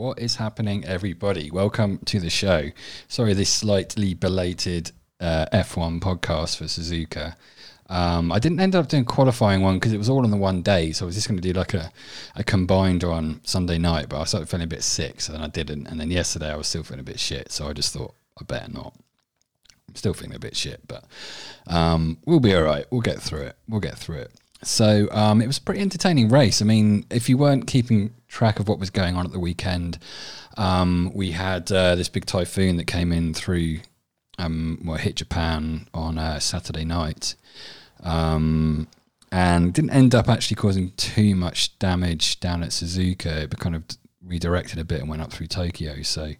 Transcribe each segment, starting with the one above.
What is happening, everybody? Welcome to the show. Sorry, this slightly belated uh, F1 podcast for Suzuka. Um, I didn't end up doing qualifying one because it was all on the one day, so I was just going to do like a, a combined on Sunday night. But I started feeling a bit sick, so then I didn't. And then yesterday I was still feeling a bit shit, so I just thought I better not. I'm still feeling a bit shit, but um, we'll be all right. We'll get through it. We'll get through it. So um, it was a pretty entertaining race. I mean, if you weren't keeping track of what was going on at the weekend, um, we had uh, this big typhoon that came in through, um, well, hit Japan on uh, Saturday night, um, and didn't end up actually causing too much damage down at Suzuka. It kind of redirected a bit and went up through Tokyo. So,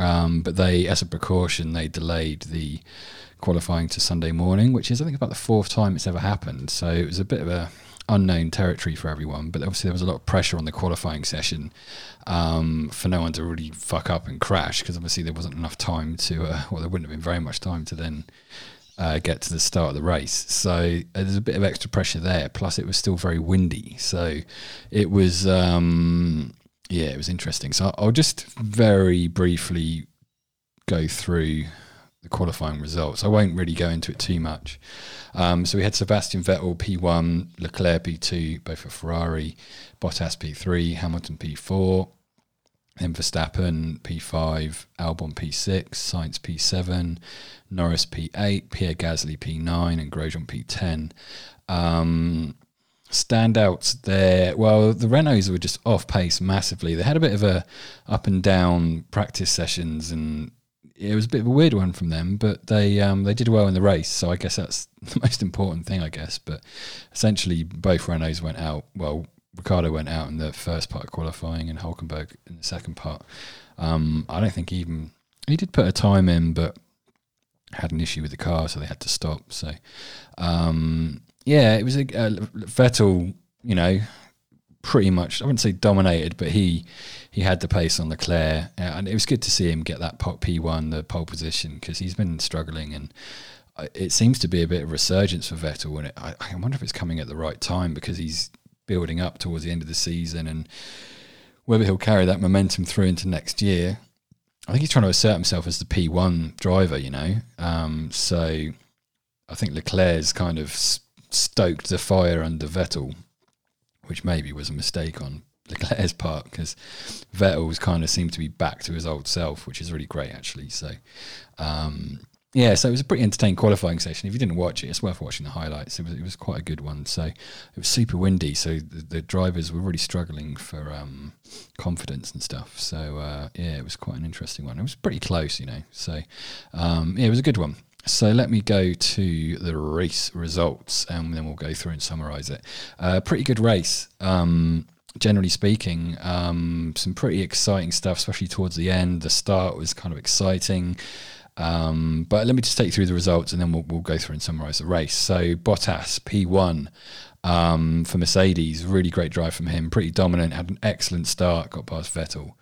um, but they, as a precaution, they delayed the qualifying to Sunday morning, which is I think about the fourth time it's ever happened. So it was a bit of a unknown territory for everyone. But obviously there was a lot of pressure on the qualifying session um, for no one to really fuck up and crash because obviously there wasn't enough time to, uh, well, there wouldn't have been very much time to then. Uh, get to the start of the race, so uh, there's a bit of extra pressure there. Plus, it was still very windy, so it was um, yeah, it was interesting. So I'll just very briefly go through the qualifying results. I won't really go into it too much. Um, so we had Sebastian Vettel P1, Leclerc P2, both for Ferrari, Bottas P3, Hamilton P4, then Verstappen P5, Albon P6, Sainz P7, Norris P8, Pierre Gasly P9, and Grosjean P10. Um, standouts there. Well, the Renaults were just off pace massively. They had a bit of a up and down practice sessions and it was a bit of a weird one from them, but they um, they did well in the race. So I guess that's the most important thing, I guess. But essentially, both Renaults went out. Well, Ricciardo went out in the first part of qualifying, and Hulkenberg in the second part. Um, I don't think even he did put a time in, but had an issue with the car, so they had to stop. So um, yeah, it was a Vettel. You know, pretty much I wouldn't say dominated, but he he had the pace on Leclerc, uh, and it was good to see him get that P one, the pole position, because he's been struggling, and uh, it seems to be a bit of resurgence for Vettel. And I, I wonder if it's coming at the right time because he's building up towards the end of the season, and whether he'll carry that momentum through into next year. I think he's trying to assert himself as the P1 driver, you know. Um, so I think Leclerc's kind of stoked the fire under Vettel which maybe was a mistake on Leclerc's part because Vettel's kind of seemed to be back to his old self, which is really great actually. So, um, yeah, so it was a pretty entertaining qualifying session. If you didn't watch it, it's worth watching the highlights. It was it was quite a good one. So it was super windy, so the, the drivers were really struggling for um, confidence and stuff. So uh, yeah, it was quite an interesting one. It was pretty close, you know. So um, yeah, it was a good one. So let me go to the race results and then we'll go through and summarize it. Uh, pretty good race. Um, generally speaking, um, some pretty exciting stuff, especially towards the end. The start was kind of exciting. Um, but let me just take through the results and then we'll, we'll go through and summarize the race. So Bottas, P1 um, for Mercedes, really great drive from him, pretty dominant, had an excellent start, got past Vettel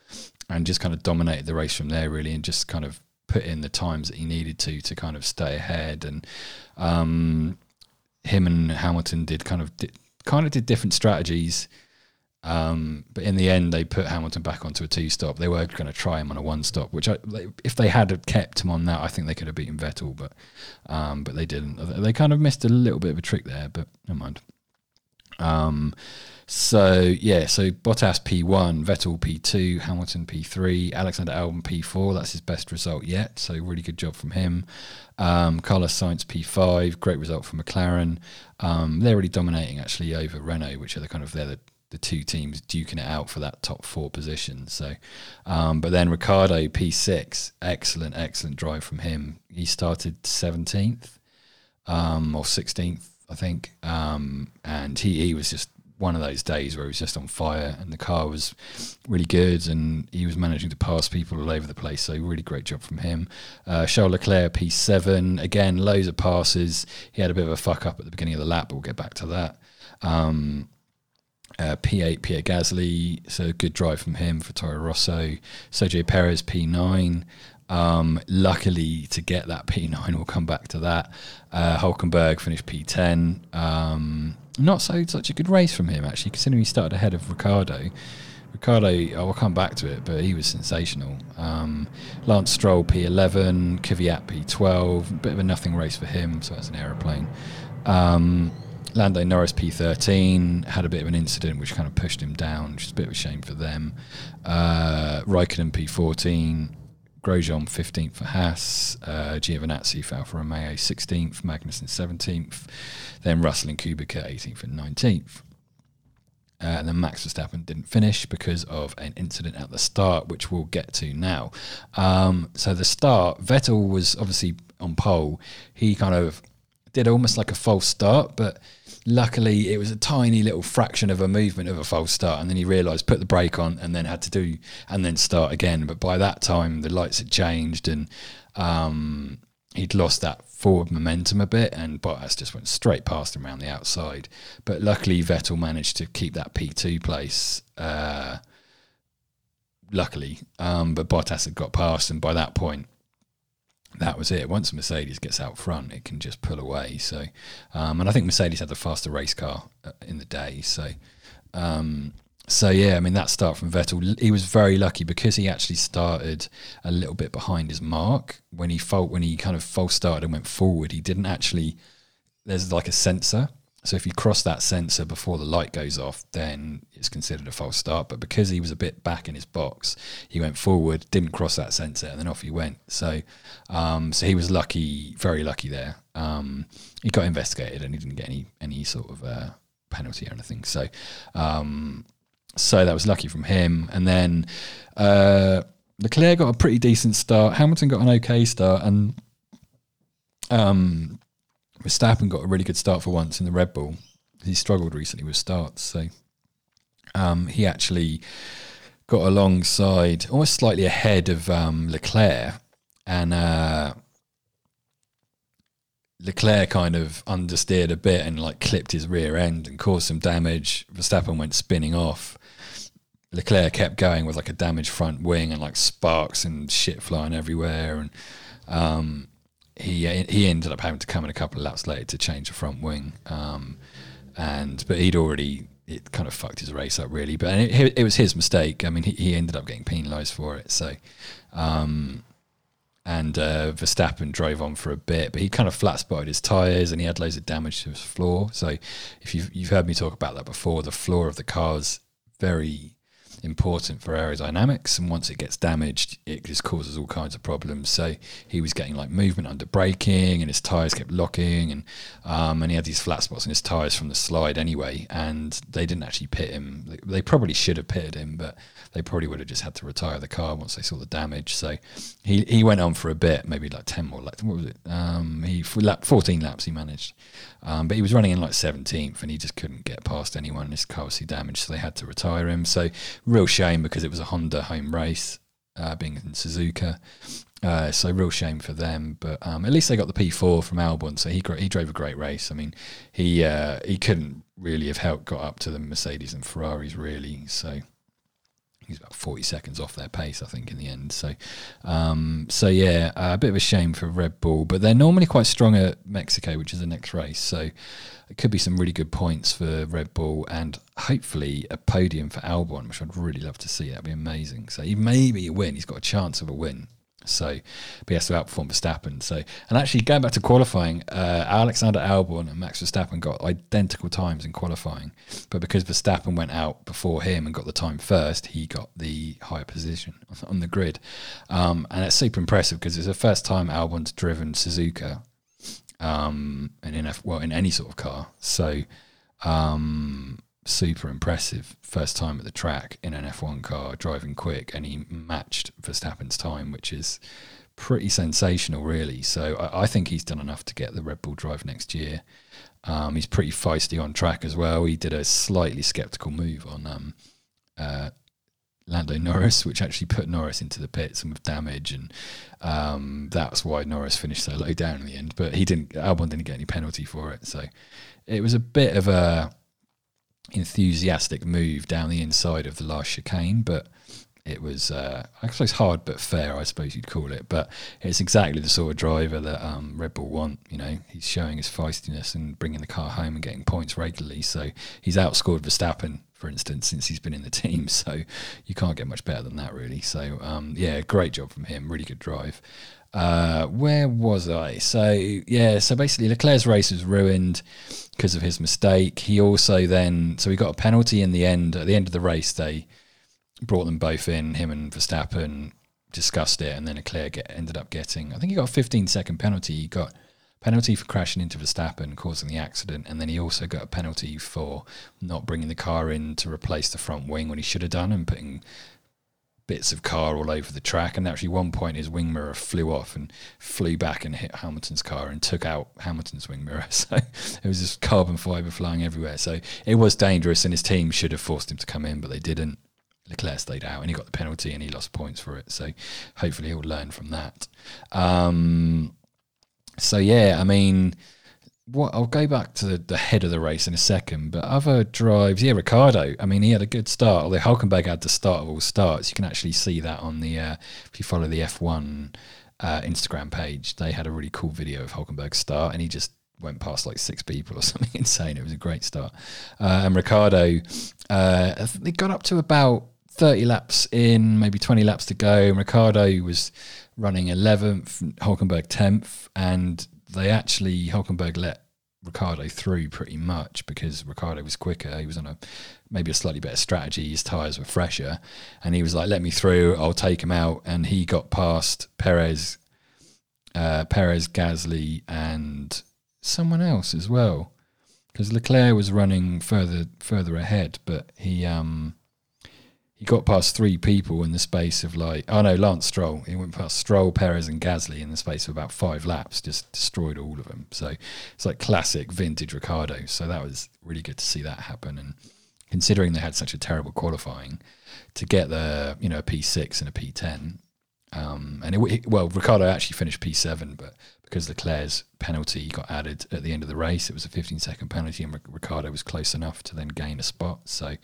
and just kind of dominated the race from there, really, and just kind of put in the times that he needed to to kind of stay ahead. And um, him and Hamilton did kind of did, kind of did different strategies. Um, but in the end, they put Hamilton back onto a two stop. They were going to try him on a one stop, which I, if they had kept him on that, I think they could have beaten Vettel, but um, but they didn't. They kind of missed a little bit of a trick there, but never mind. Um, so yeah, so Bottas P1, Vettel P2, Hamilton P3, Alexander Albon P4. That's his best result yet. So really good job from him. Um, Carlos Sainz P5, great result from McLaren. Um, they're really dominating actually over Renault, which are the kind of they're the, the two teams duking it out for that top four position. So, um, but then Ricciardo P6, excellent, excellent drive from him. He started 17th um, or 16th, I think, um, and he he was just one of those days where he was just on fire and the car was really good and he was managing to pass people all over the place. So really great job from him. Uh, Charles Leclerc P7 again, loads of passes. He had a bit of a fuck up at the beginning of the lap, but we'll get back to that. Um, uh, P8 Pierre Gasly, so good drive from him for Toro Rosso. Sergio Perez P9. Um, luckily, to get that P9, we'll come back to that. Uh, Hulkenberg finished P10. Um, not so such a good race from him actually, considering he started ahead of Ricardo, Ricciardo, I'll come back to it, but he was sensational. Um, Lance Stroll P11, Kvyat P12, bit of a nothing race for him, so that's an aeroplane. Um, Lando Norris P13 had a bit of an incident which kind of pushed him down, which is a bit of a shame for them. Uh, Raikkonen P14, Grosjean 15th for Haas, uh, Giovinazzi for Romeo 16th, Magnussen 17th, then Russell and Kubica 18th and 19th. Uh, and then Max Verstappen didn't finish because of an incident at the start, which we'll get to now. Um, so the start, Vettel was obviously on pole. He kind of did almost like a false start, but luckily it was a tiny little fraction of a movement of a false start. And then he realised, put the brake on, and then had to do and then start again. But by that time, the lights had changed, and um, he'd lost that forward momentum a bit, and Bottas just went straight past him around the outside. But luckily, Vettel managed to keep that P2 place. Uh, luckily, um, but Bottas had got past, and by that point, that was it. Once Mercedes gets out front, it can just pull away. So, um, and I think Mercedes had the faster race car uh, in the day. So, um, so yeah, I mean that start from Vettel, he was very lucky because he actually started a little bit behind his mark when he fault when he kind of false started and went forward. He didn't actually. There's like a sensor, so if you cross that sensor before the light goes off, then it's considered a false start. But because he was a bit back in his box, he went forward, didn't cross that sensor, and then off he went. So, um, so he was lucky, very lucky there. Um, he got investigated and he didn't get any any sort of uh, penalty or anything. So, um, so that was lucky from him. And then uh, Leclerc got a pretty decent start. Hamilton got an okay start, and um, Verstappen got a really good start for once in the Red Bull. He struggled recently with starts, so um, he actually got alongside, almost slightly ahead of um, Leclerc, and uh, Leclerc kind of understeered a bit and like clipped his rear end and caused some damage. Verstappen went spinning off. Leclerc kept going with like a damaged front wing and like sparks and shit flying everywhere, and um, he he ended up having to come in a couple of laps later to change the front wing. Um, and but he'd already it kind of fucked his race up really. But it, it was his mistake. I mean, he, he ended up getting penalised for it. So. Um, and uh, Verstappen drove on for a bit, but he kind of flat spotted his tyres and he had loads of damage to his floor. So, if you've, you've heard me talk about that before, the floor of the car is very important for aerodynamics and once it gets damaged it just causes all kinds of problems. So he was getting like movement under braking and his tires kept locking and um, and he had these flat spots in his tires from the slide anyway and they didn't actually pit him. They, probably should have pitted him but they probably would have just had to retire the car once they saw the damage. So he he went on for a bit maybe like 10 more like what was it? Um, he lap 14 laps he managed. Um, but he was running in like 17th and he just couldn't get past anyone. His car was too damaged, so they had to retire him. So, real shame because it was a Honda home race, uh, being in Suzuka. Uh, so real shame for them, but um, at least they got the P4 from Albon. So he he drove a great race. I mean, he uh, he couldn't really have helped got up to the Mercedes and Ferraris really. So he's about 40 seconds off their pace, I think, in the end. So, um, so yeah, a bit of a shame for Red Bull, but they're normally quite strong at Mexico, which is the next race. So, it could be some really good points for Red Bull and hopefully a podium for Albon, which I'd really love to see. That'd be amazing. So, maybe a win. He's got a chance of a win. So, but he has to outperform Verstappen. So, and actually going back to qualifying, uh, Alexander Albon and Max Verstappen got identical times in qualifying, but because Verstappen went out before him and got the time first, he got the higher position on the grid. Um, and it's super impressive because it's the first time Albon's driven Suzuka, um, and in a, well in any sort of car. So, um, super impressive first time at the track in an F1 car, driving quick, and he matched Verstappen's time, which is pretty sensational, really. So I, I think he's done enough to get the Red Bull drive next year. Um, he's pretty feisty on track as well. He did a slightly skeptical move on um, uh, Lando Norris, which actually put Norris into the pits and with damage, and um, that's why Norris finished so low down in the end. But he didn't. Albon didn't get any penalty for it, so it was a bit of a enthusiastic move down the inside of the last chicane, but it was uh, I suppose hard but fair, I suppose you'd call it. But it's exactly the sort of driver that um, Red Bull want. You know, he's showing his feistiness and bringing the car home and getting points regularly. So he's outscored Verstappen for instance, since he's been in the team. So you can't get much better than that, really. So um, yeah, great job from him. Really good drive. Uh, where was I? So yeah, so basically Leclerc's race was ruined because of his mistake. He also then so he got a penalty in the end. At the end of the race, they brought them both in. Him and Verstappen discussed it, and then Leclerc get, ended up getting. I think he got a 15 second penalty. He got penalty for crashing into Verstappen, causing the accident, and then he also got a penalty for not bringing the car in to replace the front wing when he should have done, and putting bits of car all over the track. And actually, one point his wing mirror flew off and flew back and hit Hamilton's car and took out Hamilton's wing mirror. So it was just carbon fiber flying everywhere. So it was dangerous, and his team should have forced him to come in, but they didn't. Leclerc stayed out and he got the penalty and he lost points for it. So hopefully he'll learn from that. Um, so yeah, I mean, what I'll go back to the, head of the race in a second, but other drives, yeah, Ricciardo. I mean, he had a good start. Although Hulkenberg had the start of all starts, you can actually see that on the uh, if you follow the F1 uh, Instagram page, they had a really cool video of Hulkenberg's start, and he just went past like six people or something insane. It was a great start. Uh, and Ricciardo, uh, they got up to about 30 laps in, maybe 20 laps to go. And Ricciardo was running 11th, Hulkenberg 10th, and they actually, Hulkenberg let Ricciardo through pretty much because Ricciardo was quicker. He was on a maybe a slightly better strategy. His tyres were fresher, and he was like, "Let me through. I'll take him out." And he got past Perez, uh, Perez, Gasly, and someone else as well, because Leclerc was running further further ahead, but he um he got past three people in the space of like oh no Lance Stroll. He went past Stroll Perez and Gasly in the space of about five laps just destroyed all of them. So it's like classic vintage Ricciardo. So that was really good to see that happen. And considering they had such a terrible qualifying to get the you know a P6 and a P10 um, and it, well Ricciardo actually finished P7 but because Leclerc's penalty got added at the end of the race. It was a 15 second penalty, and Ricciardo was close enough to then gain a spot. So,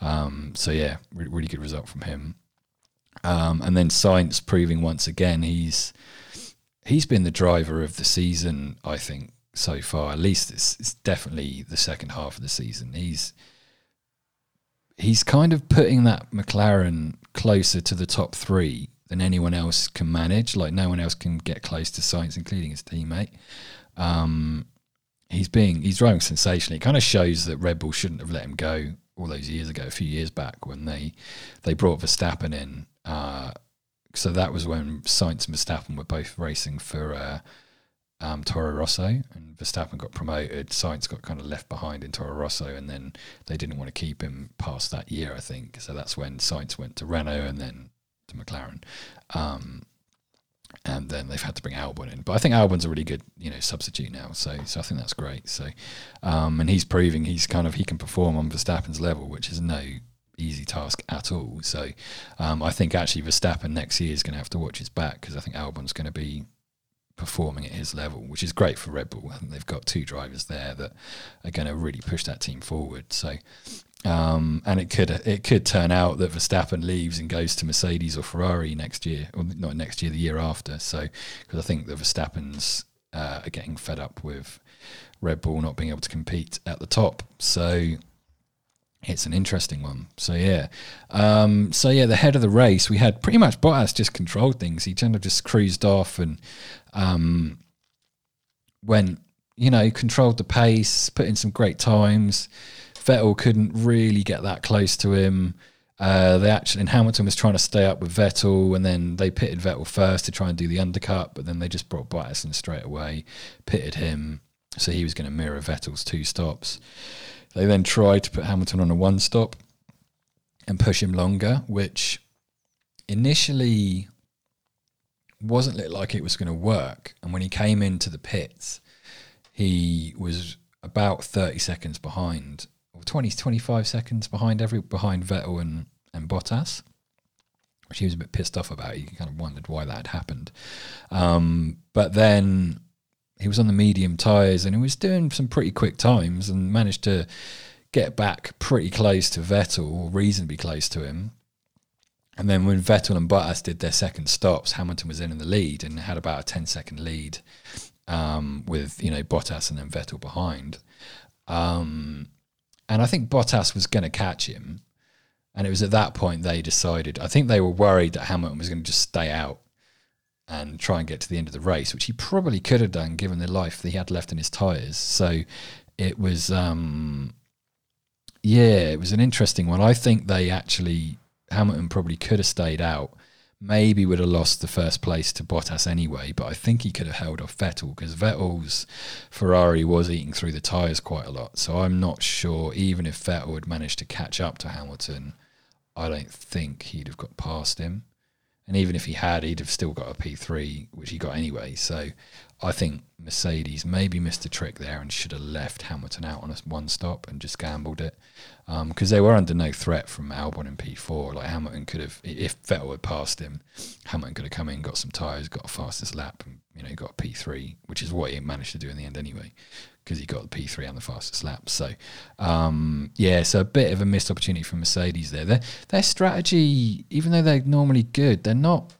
um, so yeah, re- really good result from him. Um, and then Sainz proving once again he's he's been the driver of the season. I think so far, at least it's, it's definitely the second half of the season. He's he's kind of putting that McLaren closer to the top three than anyone else can manage. Like no one else can get close to Sainz, including his teammate. Um, he's being he's driving sensationally. It kind of shows that Red Bull shouldn't have let him go all those years ago, a few years back when they they brought Verstappen in. Uh, so that was when Sainz and Verstappen were both racing for uh, um, Toro Rosso, and Verstappen got promoted. Sainz got kind of left behind in Toro Rosso, and then they didn't want to keep him past that year, I think. So that's when Sainz went to Renault, and then to McLaren. Um, and then they've had to bring Albon in, but I think Albon's a really good, you know, substitute now. So, so I think that's great. So, um, and he's proving he's kind of he can perform on Verstappen's level, which is no easy task at all. So, um, I think actually Verstappen next year is going to have to watch his back because I think Albon's going to be performing at his level, which is great for Red Bull. I think they've got two drivers there that are going to really push that team forward. So, um, and it could it could turn out that Verstappen leaves and goes to Mercedes or Ferrari next year, or not next year, the year after. So, because I think the Verstappens uh, are getting fed up with Red Bull not being able to compete at the top. So, it's an interesting one. So yeah, um, so yeah, the head of the race, we had pretty much Bottas just controlled things. He kind of just cruised off and um, went, you know, controlled the pace, put in some great times. Vettel couldn't really get that close to him. Uh, they actually, and Hamilton was trying to stay up with Vettel, and then they pitted Vettel first to try and do the undercut, but then they just brought Bottas in straight away, pitted him, so he was going to mirror Vettel's two stops. They then tried to put Hamilton on a one stop and push him longer, which initially wasn't like it was going to work. And when he came into the pits, he was about 30 seconds behind or 20, 25 seconds behind every behind Vettel and, and Bottas, which he was a bit pissed off about. He kind of wondered why that had happened. Um, but then he was on the medium tyres and he was doing some pretty quick times and managed to get back pretty close to Vettel, or reasonably close to him. And then when Vettel and Bottas did their second stops, Hamilton was in in the lead and had about a 10 second lead um, with, you know, Bottas and then Vettel behind. Um, and I think Bottas was going to catch him. And it was at that point they decided. I think they were worried that Hamilton was going to just stay out and try and get to the end of the race, which he probably could have done given the life that he had left in his tyres. So it was, um, yeah, it was an interesting one. I think they actually Hamilton probably could have stayed out. Maybe would have lost the first place to Bottas anyway, but I think he could have held off Vettel because Vettel's Ferrari was eating through the tyres quite a lot. So I'm not sure, even if Vettel had managed to catch up to Hamilton, I don't think he'd have got past him. And even if he had, he'd have still got a P3, which he got anyway. So I think Mercedes maybe missed a trick there and should have left Hamilton out on a one stop and just gambled it because um, they were under no threat from Albon in P4. Like Hamilton could have, if Vettel had passed him, Hamilton could have come in, got some tyres, got a fastest lap, and you know got a P3, which is what he managed to do in the end anyway because he got the P3 on the fastest lap. So, um, yeah, so a bit of a missed opportunity for Mercedes there. Their, their strategy, even though they're normally good, they're not.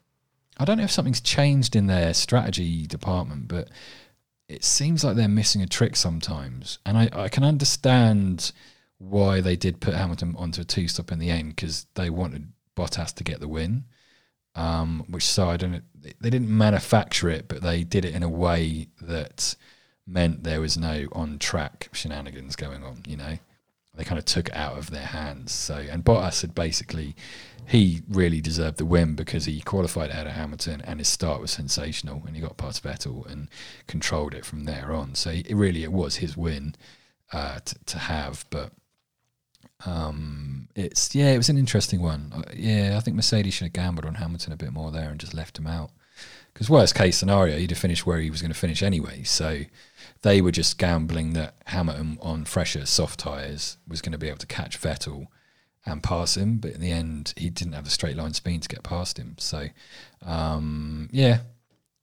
I don't know if something's changed in their strategy department, but it seems like they're missing a trick sometimes. And I, I can understand why they did put Hamilton onto a two stop in the end because they wanted Bottas to get the win. Um, which so I don't they didn't manufacture it, but they did it in a way that meant there was no on track shenanigans going on, you know. They kind of took it out of their hands. So and Bottas had basically he really deserved the win because he qualified ahead of Hamilton and his start was sensational and he got past Vettel and controlled it from there on. So it really it was his win uh, to, to have, but um, it's yeah, it was an interesting one. Uh, yeah, I think Mercedes should have gambled on Hamilton a bit more there and just left him out. Because worst case scenario, he'd have finished where he was going to finish anyway. So they were just gambling that Hamilton on fresher soft tyres was going to be able to catch Vettel and pass him. But in the end, he didn't have a straight line speed to get past him. So um, yeah,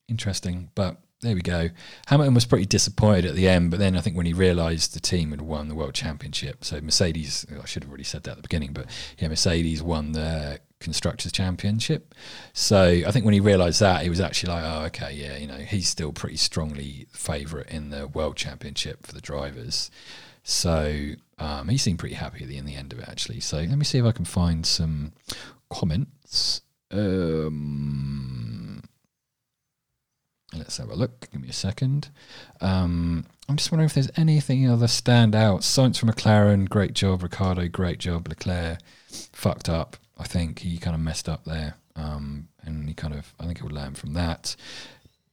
interesting. But there we go. Hamilton was pretty disappointed at the end, but then I think when he realised the team had won the world championship, so Mercedes, I should have already said that at the beginning, but yeah, Mercedes won the constructors championship. So I think when he realised that, he was actually like, oh, okay, yeah, you know, he's still pretty strongly favourite in the world championship for the drivers. So um, he seemed pretty happy in the end of it, actually. So let me see if I can find some comments. Um, Let's have a look. Give me a second. Um, I'm just wondering if there's anything other stand out. Sainz from McLaren, great job. Ricciardo, great job. Leclerc, fucked up. I think he kind of messed up there. Um, and he kind of, I think he'll learn from that.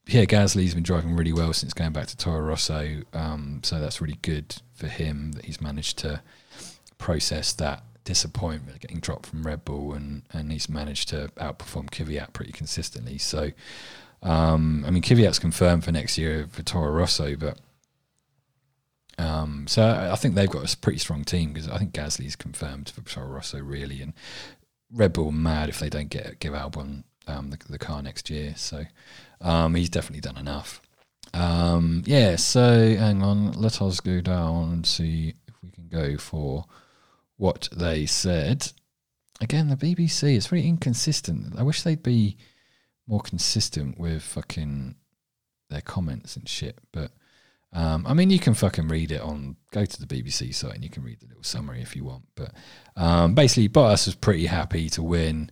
Yeah, Gasly's been driving really well since going back to Toro Rosso. Um, so that's really good for him that he's managed to process that disappointment getting dropped from Red Bull and, and he's managed to outperform Kvyat pretty consistently. So, um, I mean, Kvyat's confirmed for next year for Toro Rosso, but um, so I think they've got a pretty strong team because I think Gasly's confirmed for Toro Rosso really, and Red Bull mad if they don't get give Albon um, the, the, car next year. So um, he's definitely done enough. Um, yeah. So hang on, let us go down and see if we can go for what they said. Again, the BBC is very inconsistent. I wish they'd be more consistent with fucking their comments and shit. But um, I mean, you can fucking read it on go to the BBC site and you can read the little summary if you want. But um, basically, Bottas was pretty happy to win.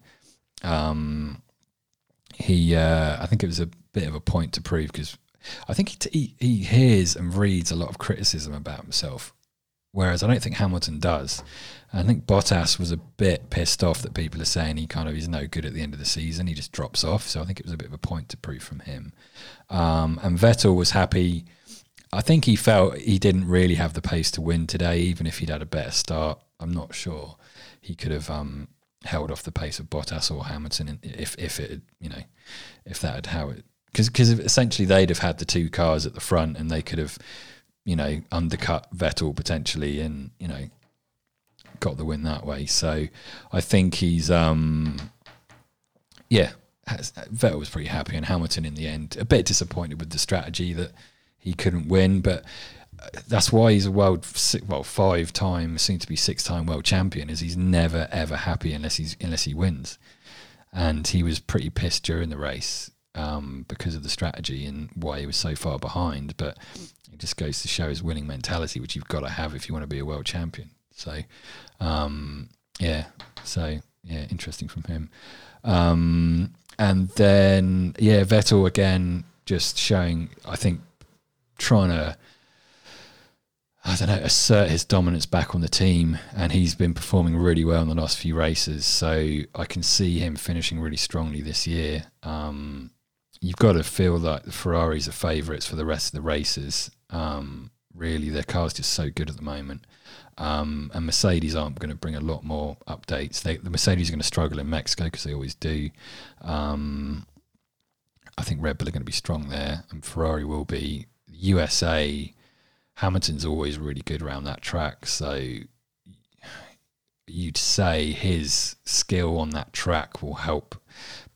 Um, he, uh, I think it was a bit of a point to prove because I think he, t- he hears and reads a lot of criticism about himself, whereas I don't think Hamilton does. I think Bottas was a bit pissed off that people are saying he kind of is no good at the end of the season. He just drops off. So I think it was a bit of a point to prove from him. Um, and Vettel was happy. I think he felt he didn't really have the pace to win today, even if he'd had a better start. I'm not sure he could have um, held off the pace of Bottas or Hamilton if if it you know if that had how it because because essentially they'd have had the two cars at the front and they could have you know undercut Vettel potentially and you know got the win that way. So I think he's, um, yeah, Vettel was pretty happy, and Hamilton in the end a bit disappointed with the strategy that he couldn't win, but uh, that's why he's a world well five time, soon to be six time world champion. Is he's never ever happy unless he's unless he wins, and he was pretty pissed during the race um, because of the strategy and why he was so far behind. But it just goes to show his winning mentality, which you've got to have if you want to be a world champion. So, um, yeah, so yeah, interesting from him. Um, and then yeah, Vettel again, just showing. I think trying to. I don't know, assert his dominance back on the team, and he's been performing really well in the last few races. So I can see him finishing really strongly this year. Um, you've got to feel like the Ferraris are favourites for the rest of the races. Um, really, their car's just so good at the moment. Um, and Mercedes aren't going to bring a lot more updates. They, the Mercedes are going to struggle in Mexico because they always do. Um, I think Red Bull are going to be strong there, and Ferrari will be. USA, Hamilton's always really good around that track, so you'd say his skill on that track will help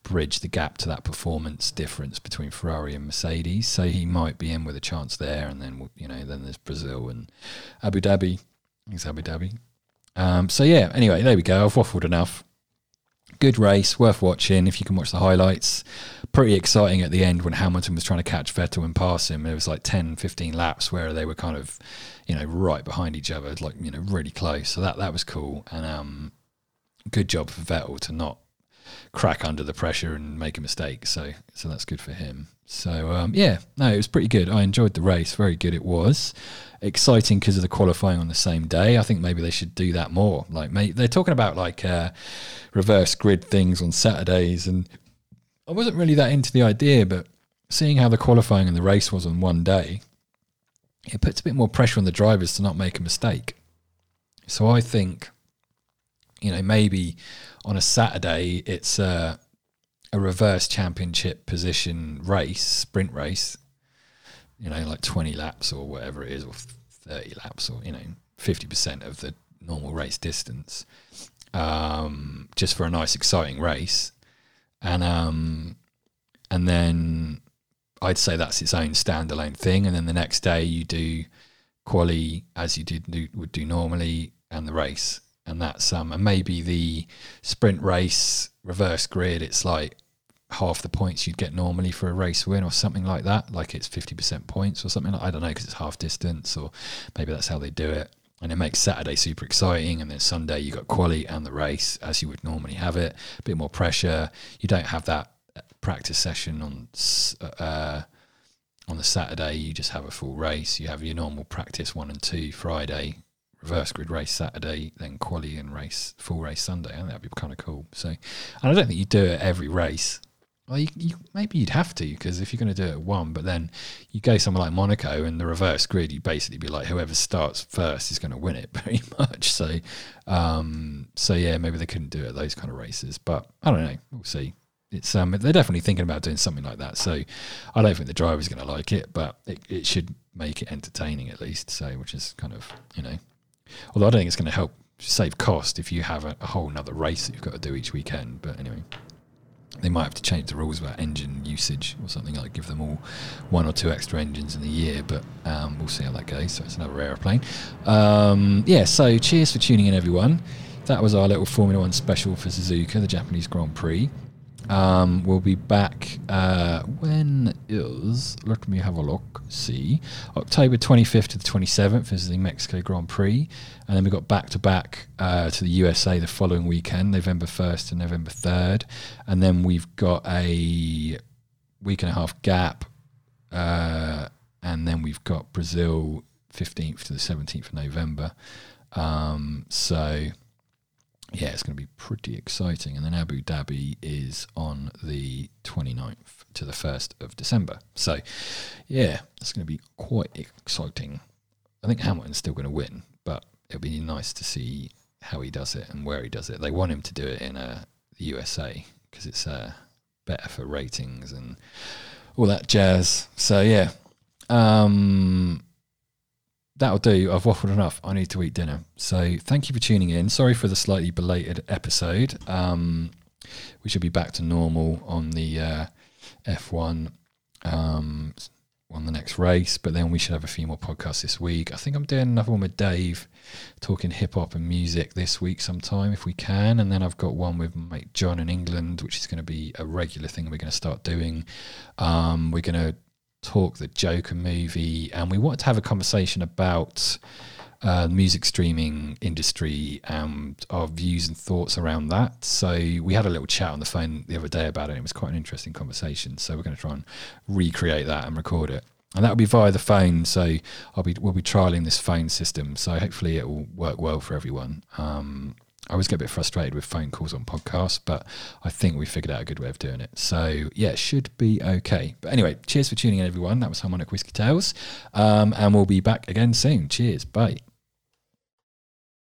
bridge the gap to that performance difference between Ferrari and Mercedes. So he might be in with a chance there, and then you know then there's Brazil and Abu Dhabi. It's Abu Dhabi. Um, so yeah. Anyway, there we go. I've waffled enough. Good race, worth watching if you can watch the highlights. Pretty exciting at the end when Hamilton was trying to catch Vettel and pass him. It was like 10, 15 laps where they were kind of, you know, right behind each other, like, you know, really close. So that, that was cool. And um, good job for Vettel to not crack under the pressure and make a mistake. So so that's good for him. So um, yeah, no, it was pretty good. I enjoyed the race. Very good it was. Exciting because of the qualifying on the same day. I think maybe they should do that more. Like they're talking about like uh, reverse grid things on Saturdays, and I wasn't really that into the idea, but seeing how the qualifying and the race was on one day, it puts a bit more pressure on the drivers to not make a mistake. So I think, you know, maybe on a Saturday, it's a, a reverse championship position race, sprint race, you know, like 20 laps or whatever it is, or 30 laps, or, you know, 50% of the normal race distance, um, just for a nice, exciting race. And, um, and then I'd say that's its own standalone thing. And then the next day you do quali as you did would do normally and the race and that's um and maybe the sprint race reverse grid it's like half the points you'd get normally for a race win or something like that like it's 50% points or something like I don't know because it's half distance or maybe that's how they do it. And it makes Saturday super exciting and then Sunday you got quali and the race as you would normally have it. A bit more pressure. You don't have that uh, practice session on uh, on the Saturday. You just have a full race. You have your normal practice 1 and 2 Friday reverse grid race Saturday, then quali and race full race Sunday. I think that'd be kind of cool. So, and I don't think you do it every race. Well, you, you, maybe you'd have to because if you're going to do it one, but then you go somewhere like Monaco and the reverse grid, you basically be like whoever starts first is going to win it pretty much. So, um, so yeah, maybe they couldn't do it at those kind of races, but I don't know. We'll see. It's um, they're definitely thinking about doing something like that. So, I don't think the driver's going to like it, but it, it should make it entertaining at least. So, which is kind of you know Although I don't think it's going to help save cost if you have a, a whole another race that you've got to do each weekend. But anyway, they might have to change the rules about engine usage or something like give them all one or two extra engines in the year. But um, we'll see how that goes. So it's another aeroplane. Um, yeah. So cheers for tuning in, everyone. That was our little Formula One special for Suzuka, the Japanese Grand Prix. Um, we'll be back. Uh, when is? Let me have a look. See, October 25th to the 27th is the Mexico Grand Prix, and then we got back to back to the USA the following weekend, November 1st and November 3rd, and then we've got a week and a half gap, uh, and then we've got Brazil 15th to the 17th of November. Um, so yeah, it's going to be pretty exciting. And then Abu Dhabi is on the 29th to the 1st of December. So, yeah, it's going to be quite exciting. I think Hamilton's still going to win, but it'll be nice to see how he does it and where he does it. They want him to do it in uh, the USA because it's uh, better for ratings and all that jazz. So, yeah. Um, that'll do. I've waffled enough. I need to eat dinner. So thank you for tuning in. Sorry for the slightly belated episode. Um, we should be back to normal on the uh, F1 um, on the next race, but then we should have a few more podcasts this week. I think I'm doing another one with Dave talking hip hop and music this week sometime if we can. And then I've got one with mate John in England, which is going to be a regular thing we're going to start doing. Um, we're going to talk the Joker movie, and we wanted to have a conversation about uh, music streaming industry and our views and thoughts around that. So we had a little chat on the phone the other day about it. It was quite an interesting conversation. So we're going to try and recreate that and record it. And that will be via the phone. So I'll be we'll be trialing this phone system. So hopefully it will work well for everyone. Um, I always get a bit frustrated with phone calls on podcasts, but I think we figured out a good way of doing it. So yeah, should be okay. But anyway, cheers for tuning in, everyone. That was Harmonic Whiskey Tales, um, and we'll be back again soon. Cheers, bye.